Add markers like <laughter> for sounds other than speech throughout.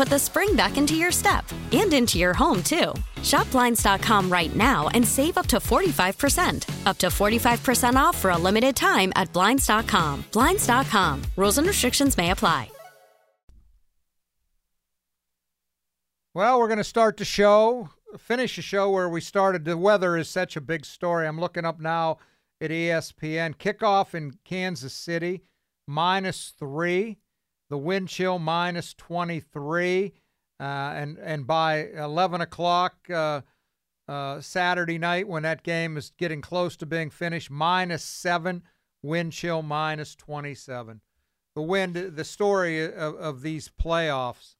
put the spring back into your step and into your home, too. Shop Blinds.com right now and save up to 45%. Up to 45% off for a limited time at Blinds.com. Blinds.com. Rules and restrictions may apply. Well, we're going to start the show, finish the show where we started. The weather is such a big story. I'm looking up now at ESPN. Kickoff in Kansas City, minus three. The wind chill, minus 23. Uh, and, and by 11 o'clock uh, uh, Saturday night, when that game is getting close to being finished, minus seven. Wind chill, minus 27. The wind, the story of, of these playoffs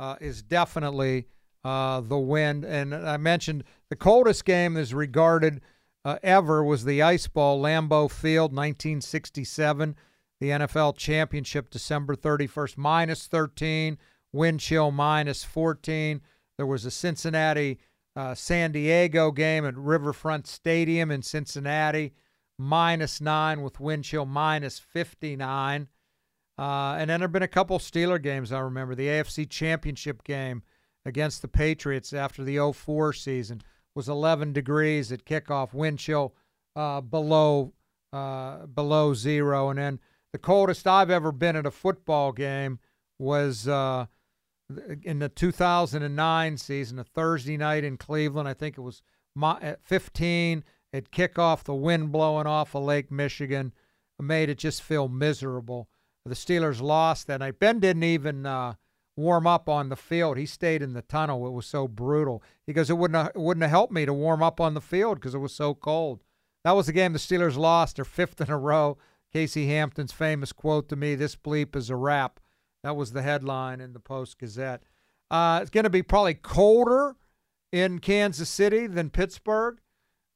uh, is definitely uh, the wind. And I mentioned the coldest game is regarded ever was the Ice Bowl, Lambeau Field, 1967, the NFL championship, December 31st, minus 13, wind chill minus 14. There was a Cincinnati uh, San Diego game at Riverfront Stadium in Cincinnati, minus nine with wind chill minus 59. Uh, and then there have been a couple Steeler games I remember. The AFC Championship game against the Patriots after the 04 season was 11 degrees at kickoff, wind chill uh, below uh, below zero. And then the coldest I've ever been at a football game was uh, in the 2009 season, a Thursday night in Cleveland. I think it was at 15 at kickoff, the wind blowing off of Lake Michigan made it just feel miserable. The Steelers lost that night. Ben didn't even uh, warm up on the field. He stayed in the tunnel. It was so brutal. He goes, it wouldn't have, it wouldn't have helped me to warm up on the field because it was so cold. That was the game the Steelers lost, their fifth in a row. Casey Hampton's famous quote to me, "This bleep is a wrap." That was the headline in the Post Gazette. Uh, it's going to be probably colder in Kansas City than Pittsburgh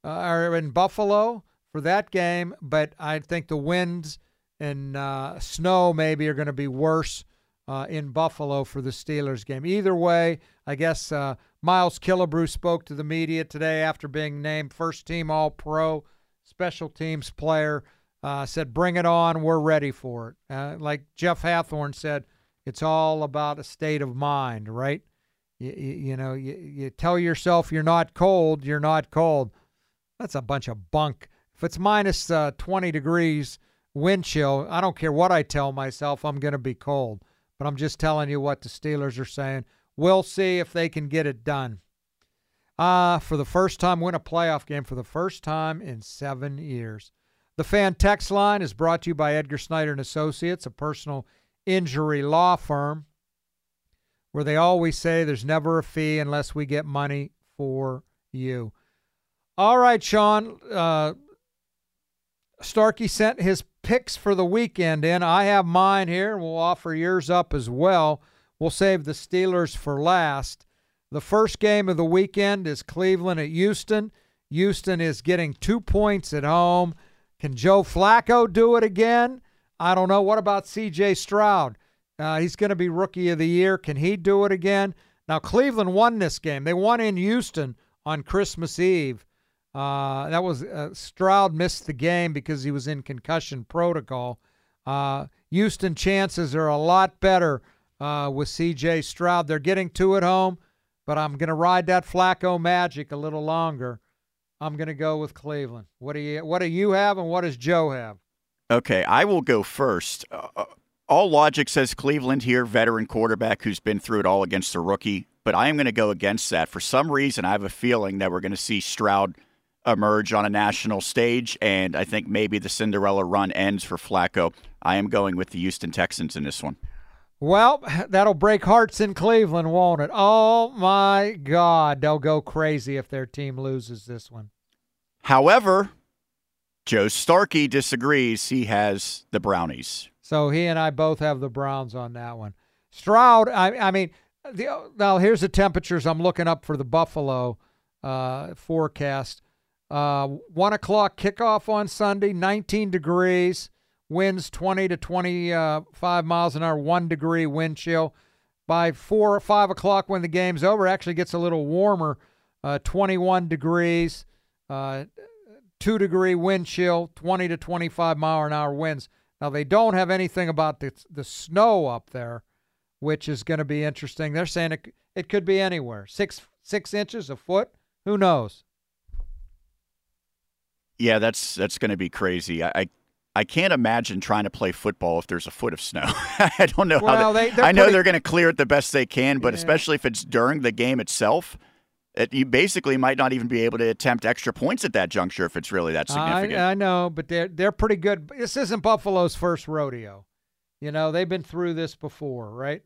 uh, or in Buffalo for that game, but I think the winds and uh, snow maybe are going to be worse uh, in Buffalo for the Steelers game. Either way, I guess uh, Miles Killebrew spoke to the media today after being named first team All Pro, special teams player. Uh, said, "Bring it on. We're ready for it." Uh, like Jeff Hathhorn said, it's all about a state of mind, right? You, you, you know, you, you tell yourself you're not cold, you're not cold. That's a bunch of bunk. If it's minus, uh, 20 degrees wind chill. I don't care what I tell myself, I'm going to be cold. But I'm just telling you what the Steelers are saying. We'll see if they can get it done. Uh, for the first time, win a playoff game for the first time in seven years. The fan text line is brought to you by Edgar Snyder and Associates, a personal injury law firm, where they always say there's never a fee unless we get money for you. All right, Sean. Uh, Starkey sent his picks for the weekend in. I have mine here, and we'll offer yours up as well. We'll save the Steelers for last. The first game of the weekend is Cleveland at Houston. Houston is getting two points at home. Can Joe Flacco do it again? I don't know. What about C.J. Stroud? Uh, he's going to be Rookie of the Year. Can he do it again? Now, Cleveland won this game. They won in Houston on Christmas Eve. Uh, that was uh, Stroud missed the game because he was in concussion protocol. Uh, Houston chances are a lot better uh, with C.J. Stroud. They're getting two at home, but I'm going to ride that Flacco magic a little longer. I'm going to go with Cleveland. What do you What do you have, and what does Joe have? Okay, I will go first. Uh, uh all logic says Cleveland here, veteran quarterback who's been through it all against the rookie. But I am going to go against that. For some reason, I have a feeling that we're going to see Stroud emerge on a national stage, and I think maybe the Cinderella run ends for Flacco. I am going with the Houston Texans in this one. Well, <laughs> that'll break hearts in Cleveland, won't it? Oh my God, they'll go crazy if their team loses this one. However, Joe Starkey disagrees. He has the Brownies. So he and I both have the Browns on that one. Stroud, I, I mean, the, now here's the temperatures I'm looking up for the Buffalo uh, forecast. Uh, one o'clock kickoff on Sunday, 19 degrees, winds 20 to 25 miles an hour, one degree wind chill. By four or five o'clock when the game's over, actually gets a little warmer, uh, 21 degrees, uh, two degree wind chill, 20 to 25 mile an hour winds. Now they don't have anything about the the snow up there, which is going to be interesting. They're saying it it could be anywhere six six inches, a foot. Who knows? Yeah, that's that's going to be crazy. I, I, I can't imagine trying to play football if there's a foot of snow. <laughs> I don't know well, how. They, I know pretty, they're going to clear it the best they can, but yeah. especially if it's during the game itself, it, you basically might not even be able to attempt extra points at that juncture if it's really that significant. I, I know, but they're they're pretty good. This isn't Buffalo's first rodeo. You know, they've been through this before, right?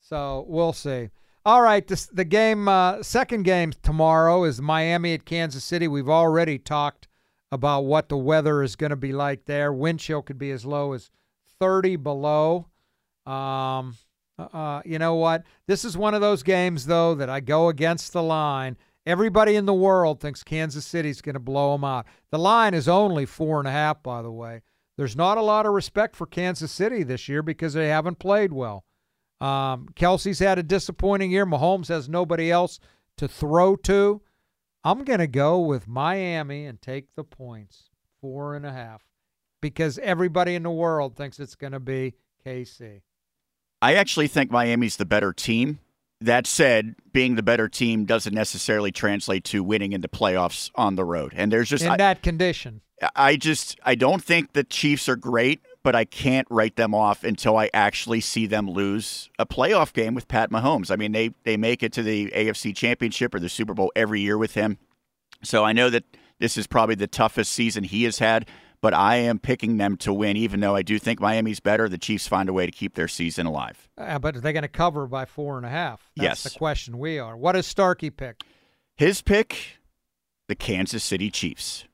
So we'll see. All right, this, the game, uh, second game tomorrow is Miami at Kansas City. We've already talked about what the weather is going to be like there. Wind chill could be as low as 30 below. Um, uh, you know what? This is one of those games, though, that I go against the line. Everybody in the world thinks Kansas City's going to blow them out. The line is only four and a half, by the way. There's not a lot of respect for Kansas City this year because they haven't played well. Um, Kelce's had a disappointing year. Mahomes has nobody else to throw to. I'm going to go with Miami and take the points, four and a half, because everybody in the world thinks it's going to be KC. I actually think Miami's the better team. That said, being the better team doesn't necessarily translate to winning in the playoffs on the road. And there's just in I, that condition. I just I don't think the Chiefs are great, but I can't write them off until I actually see them lose a playoff game with Pat Mahomes. I mean, they they make it to the AFC Championship or the Super Bowl every year with him. So I know that this is probably the toughest season he has had but I am picking them to win, even though I do think Miami's better. The Chiefs find a way to keep their season alive. Uh, but are they going to cover by four and a half? That's yes. the question we are. What does Starkey pick? His pick, the Kansas City Chiefs.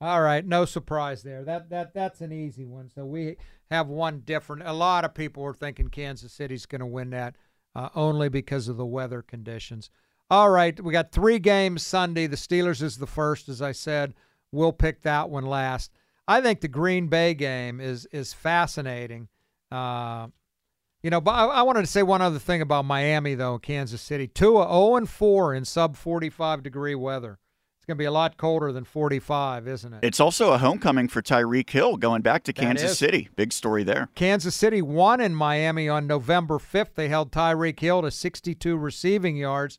All right, no surprise there. That that that's an easy one. So we have one different. A lot of people are thinking Kansas City's going to win that uh, only because of the weather conditions. All right, we got three games Sunday. The Steelers is the first, as I said. We'll pick that one last. I think the Green Bay game is is fascinating. Uh, you know, but I, I, wanted to say one other thing about Miami though, Kansas City. Tua 0 and 4 in sub 45 degree weather. It's going to be a lot colder than 45, isn't it? It's also a homecoming for Tyreek Hill going back to That Kansas is. City. Big story there. Kansas City won in Miami on November 5th. They held Tyreek Hill to 62 receiving yards.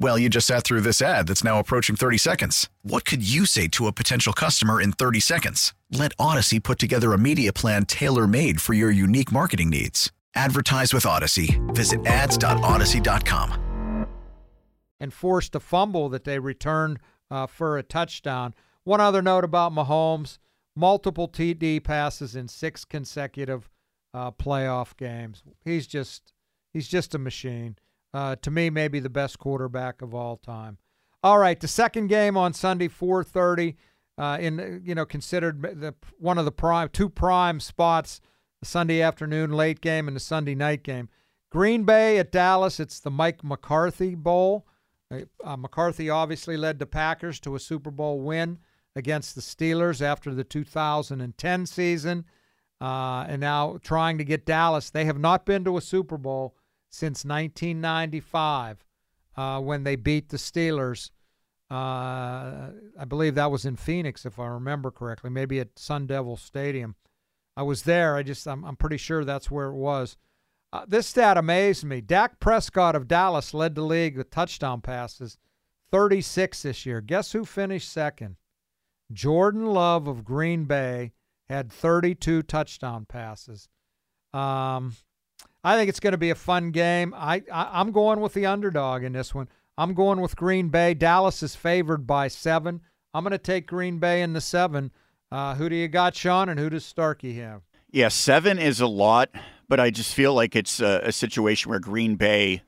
Well, you just sat through this ad that's now approaching 30 seconds. What could you say to a potential customer in 30 seconds? Let Odyssey put together a media plan tailor made for your unique marketing needs. Advertise with Odyssey. Visit ads.odyssey.com. and forced a fumble that they returned uh, for a touchdown. One other note about Mahomes multiple TD passes in six consecutive uh, playoff games. He's just he's just a machine. Uh, to me, maybe the best quarterback of all time. All right, the second game on Sunday, 4:30, uh, in you know considered the one of the prime two prime spots, the Sunday afternoon late game and the Sunday night game. Green Bay at Dallas. It's the Mike McCarthy Bowl. Uh, McCarthy obviously led the Packers to a Super Bowl win against the Steelers after the 2010 season, uh, and now trying to get Dallas. They have not been to a Super Bowl since 1995 uh, when they beat the Steelers. Uh, I believe that was in Phoenix, if I remember correctly, maybe at Sun Devil Stadium. I was there. I just I'm, I'm pretty sure that's where it was. Uh, this stat amazed me. Dak Prescott of Dallas led the league with touchdown passes, 36 this year. Guess who finished second? Jordan Love of Green Bay had 32 touchdown passes. Um, I think it's going to be a fun game. I, I I'm going with the underdog in this one. I'm going with Green Bay. Dallas is favored by seven. I'm going to take Green Bay in the seven. Uh, who do you got, Sean, and who does Starkey have? Yeah, seven is a lot, but I just feel like it's a, a situation where Green Bay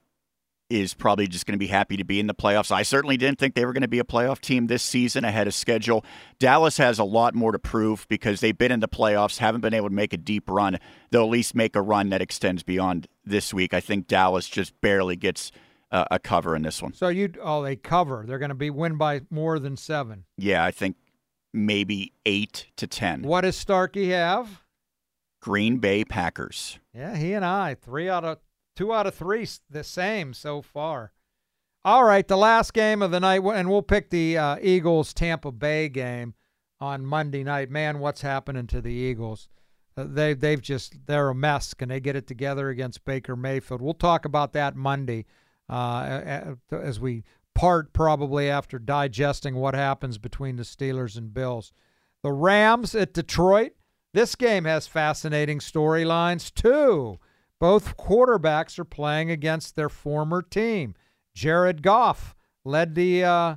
is probably just going to be happy to be in the playoffs. I certainly didn't think they were going to be a playoff team this season ahead of schedule. Dallas has a lot more to prove because they've been in the playoffs, haven't been able to make a deep run. They'll at least make a run that extends beyond this week. I think Dallas just barely gets uh, a cover in this one. So you oh they cover. They're going to be win by more than 7. Yeah, I think maybe 8 to 10. What does Starkey have? Green Bay Packers. Yeah, he and I, 3 out of Two out of three the same so far. All right, the last game of the night, and we'll pick the uh, Eagles Tampa Bay game on Monday night. Man, what's happening to the Eagles? Uh, they they've just they're a mess. Can they get it together against Baker Mayfield? We'll talk about that Monday uh, as we part probably after digesting what happens between the Steelers and Bills. The Rams at Detroit. This game has fascinating storylines too. Both quarterbacks are playing against their former team. Jared Goff led the uh,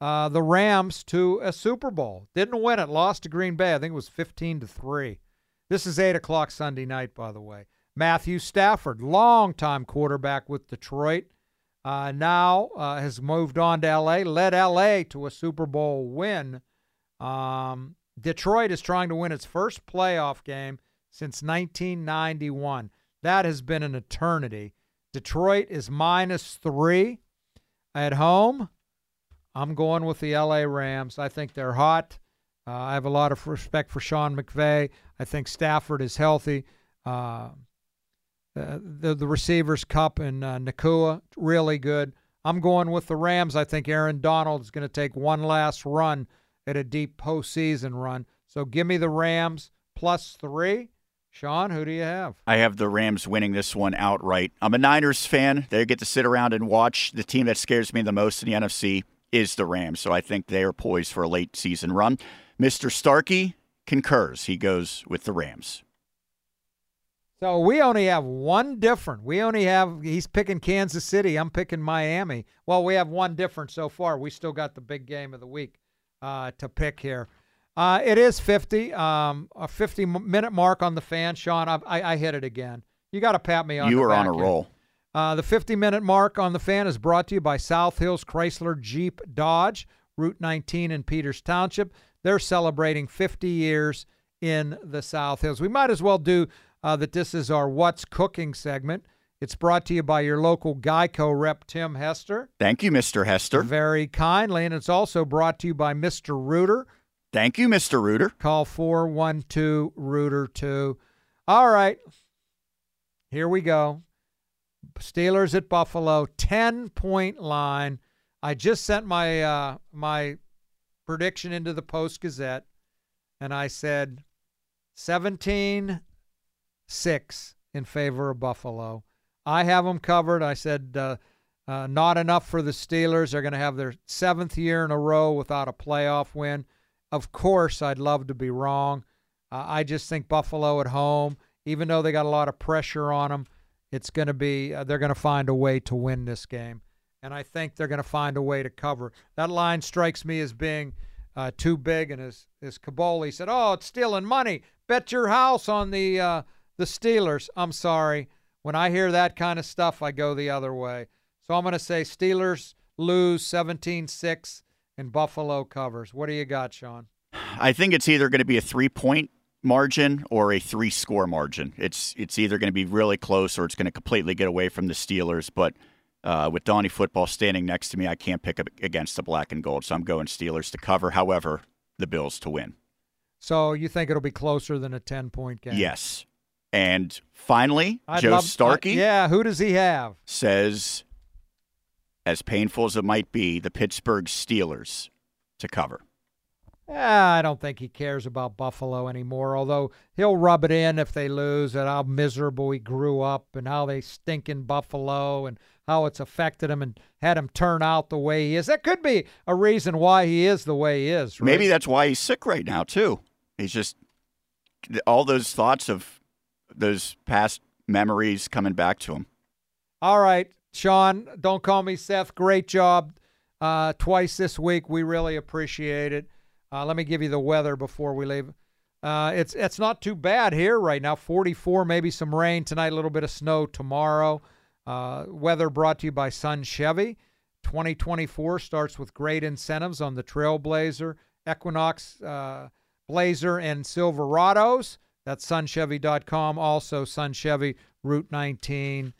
uh, the Rams to a Super Bowl. Didn't win it. Lost to Green Bay. I think it was 15 to three. This is eight o'clock Sunday night, by the way. Matthew Stafford, longtime quarterback with Detroit, uh, now uh, has moved on to L.A. Led L.A. to a Super Bowl win. Um, Detroit is trying to win its first playoff game since 1991. That has been an eternity. Detroit is minus three at home. I'm going with the LA Rams. I think they're hot. Uh, I have a lot of respect for Sean McVay. I think Stafford is healthy. Uh, the the receivers Kupp and uh, Nacua really good. I'm going with the Rams. I think Aaron Donald is going to take one last run at a deep postseason run. So give me the Rams plus three. Sean, who do you have? I have the Rams winning this one outright. I'm a Niners fan. They get to sit around and watch. The team that scares me the most in the NFC is the Rams, so I think they are poised for a late season run. Mr. Starkey concurs. He goes with the Rams. So we only have one different. We only have he's picking Kansas City. I'm picking Miami. Well, we have one different so far. We still got the big game of the week uh, to pick here. Uh, it is 50, um, a 50 minute mark on the fan. Sean, I, I, I hit it again. You got to pat me on the You were on a here. roll. Uh, the 50 minute mark on the fan is brought to you by South Hills Chrysler Jeep Dodge, Route 19 in Peters Township. They're celebrating 50 years in the South Hills. We might as well do uh, that. This is our What's Cooking segment. It's brought to you by your local Geico rep, Tim Hester. Thank you, Mr. Hester. Very kindly. And it's also brought to you by Mr. Rooter. Thank you, Mr. Rooter. Call 412 Rooter 2. All right. Here we go. Steelers at Buffalo, 10 point line. I just sent my uh, my prediction into the Post Gazette and I said 17 6 in favor of Buffalo. I have them covered. I said uh, uh, not enough for the Steelers. They're going to have their seventh year in a row without a playoff win. Of course, I'd love to be wrong. Uh, I just think Buffalo at home, even though they got a lot of pressure on them, it's going to be uh, they're going to find a way to win this game. and I think they're going to find a way to cover. That line strikes me as being uh, too big, and as as Kaboly said, "Oh, it's stealing money. Bet your house on the uh, the Steelers." I'm sorry. When I hear that kind of stuff, I go the other way. So I'm going to say Steelers lose 17-6 and Buffalo covers. What do you got, Sean? I think it's either going to be a three point margin or a three score margin. It's it's either going to be really close or it's going to completely get away from the Steelers. But uh, with Donnie Football standing next to me, I can't pick up against the black and gold, so I'm going Steelers to cover. However, the Bills to win. So you think it'll be closer than a ten point game? Yes. And finally, I'd Joe love- Starkey uh, yeah, who does he have? says, as painful as it might be, the Pittsburgh Steelers to cover. Yeah, I don't think he cares about Buffalo anymore, although he'll rub it in if they lose and how miserable he grew up and how they stink in Buffalo and how it's affected him and had him turn out the way he is. That could be a reason why he is the way he is. Right? Maybe that's why he's sick right now too. He's just all those thoughts of those past memories coming back to him. All right, Sean, don't call me Seth. Great job uh, twice this week. We really appreciate it. Uh, let me give you the weather before we leave. Uh, it's it's not too bad here right now. 44, maybe some rain tonight, a little bit of snow tomorrow. Uh, weather brought to you by Sun Chevy. 2024 starts with great incentives on the Trailblazer, Equinox, uh, Blazer, and Silverados. That's sunchevy.com. Also, Sun Chevy, Route 19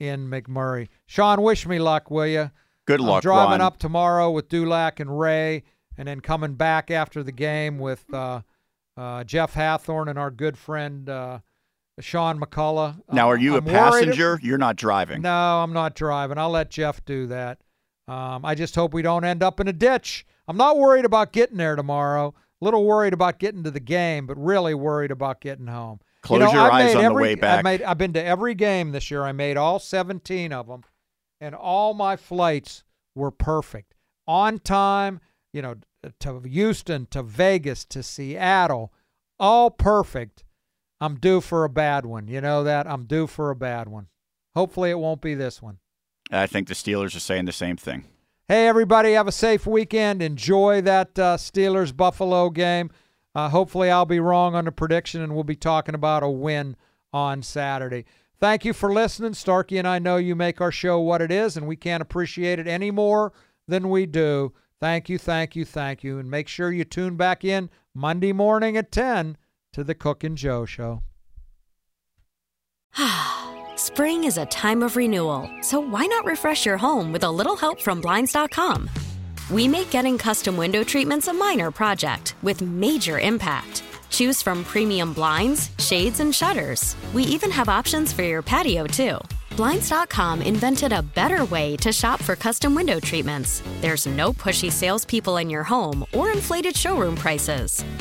in McMurray. Sean, wish me luck, will you? Good luck. I'm driving Ron. up tomorrow with Dulac and Ray, and then coming back after the game with uh, uh, Jeff Hathhorn and our good friend uh, Sean McCullough. Now, Uh, are you a I'm worried- passenger? You're not driving. No, I'm not driving. I'll let Jeff do that. Um, I just hope we don't end up in a ditch. I'm not worried about getting there tomorrow. A little worried about getting to the game, but really worried about getting home. Close You know, your I've eyes on the every- way back. I've, made, I've been to every game this year. I made all 17 of them, and all my flights were perfect. On time, you know, to Houston, to Vegas, to Seattle, all perfect. I'm due for a bad one. You know that? I'm due for a bad one. Hopefully, it won't be this one. I think the Steelers are saying the same thing. Hey, everybody, have a safe weekend. Enjoy that uh, Steelers Buffalo game. Uh, hopefully, I'll be wrong on the prediction, and we'll be talking about a win on Saturday. Thank you for listening. Starkey and I know you make our show what it is, and we can't appreciate it any more than we do. Thank you, thank you, thank you. And make sure you tune back in Monday morning at 10 to the Cook and Joe Show. <sighs> Spring is a time of renewal, so why not refresh your home with a little help from Blinds.com? We make getting custom window treatments a minor project with major impact. Choose from premium blinds, shades, and shutters. We even have options for your patio, too. Blinds.com invented a better way to shop for custom window treatments. There's no pushy salespeople in your home or inflated showroom prices.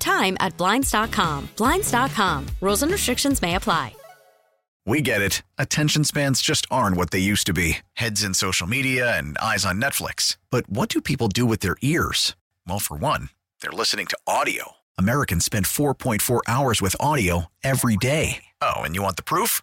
time at Blinds.com. Blinds.com. Rules and restrictions may apply. We get it. Attention spans just aren't what they used to be heads in social media and eyes on Netflix. But what do people do with their ears? Well, for one, they're listening to audio. Americans spend 4.4 hours with audio every day. Oh, and you want the proof?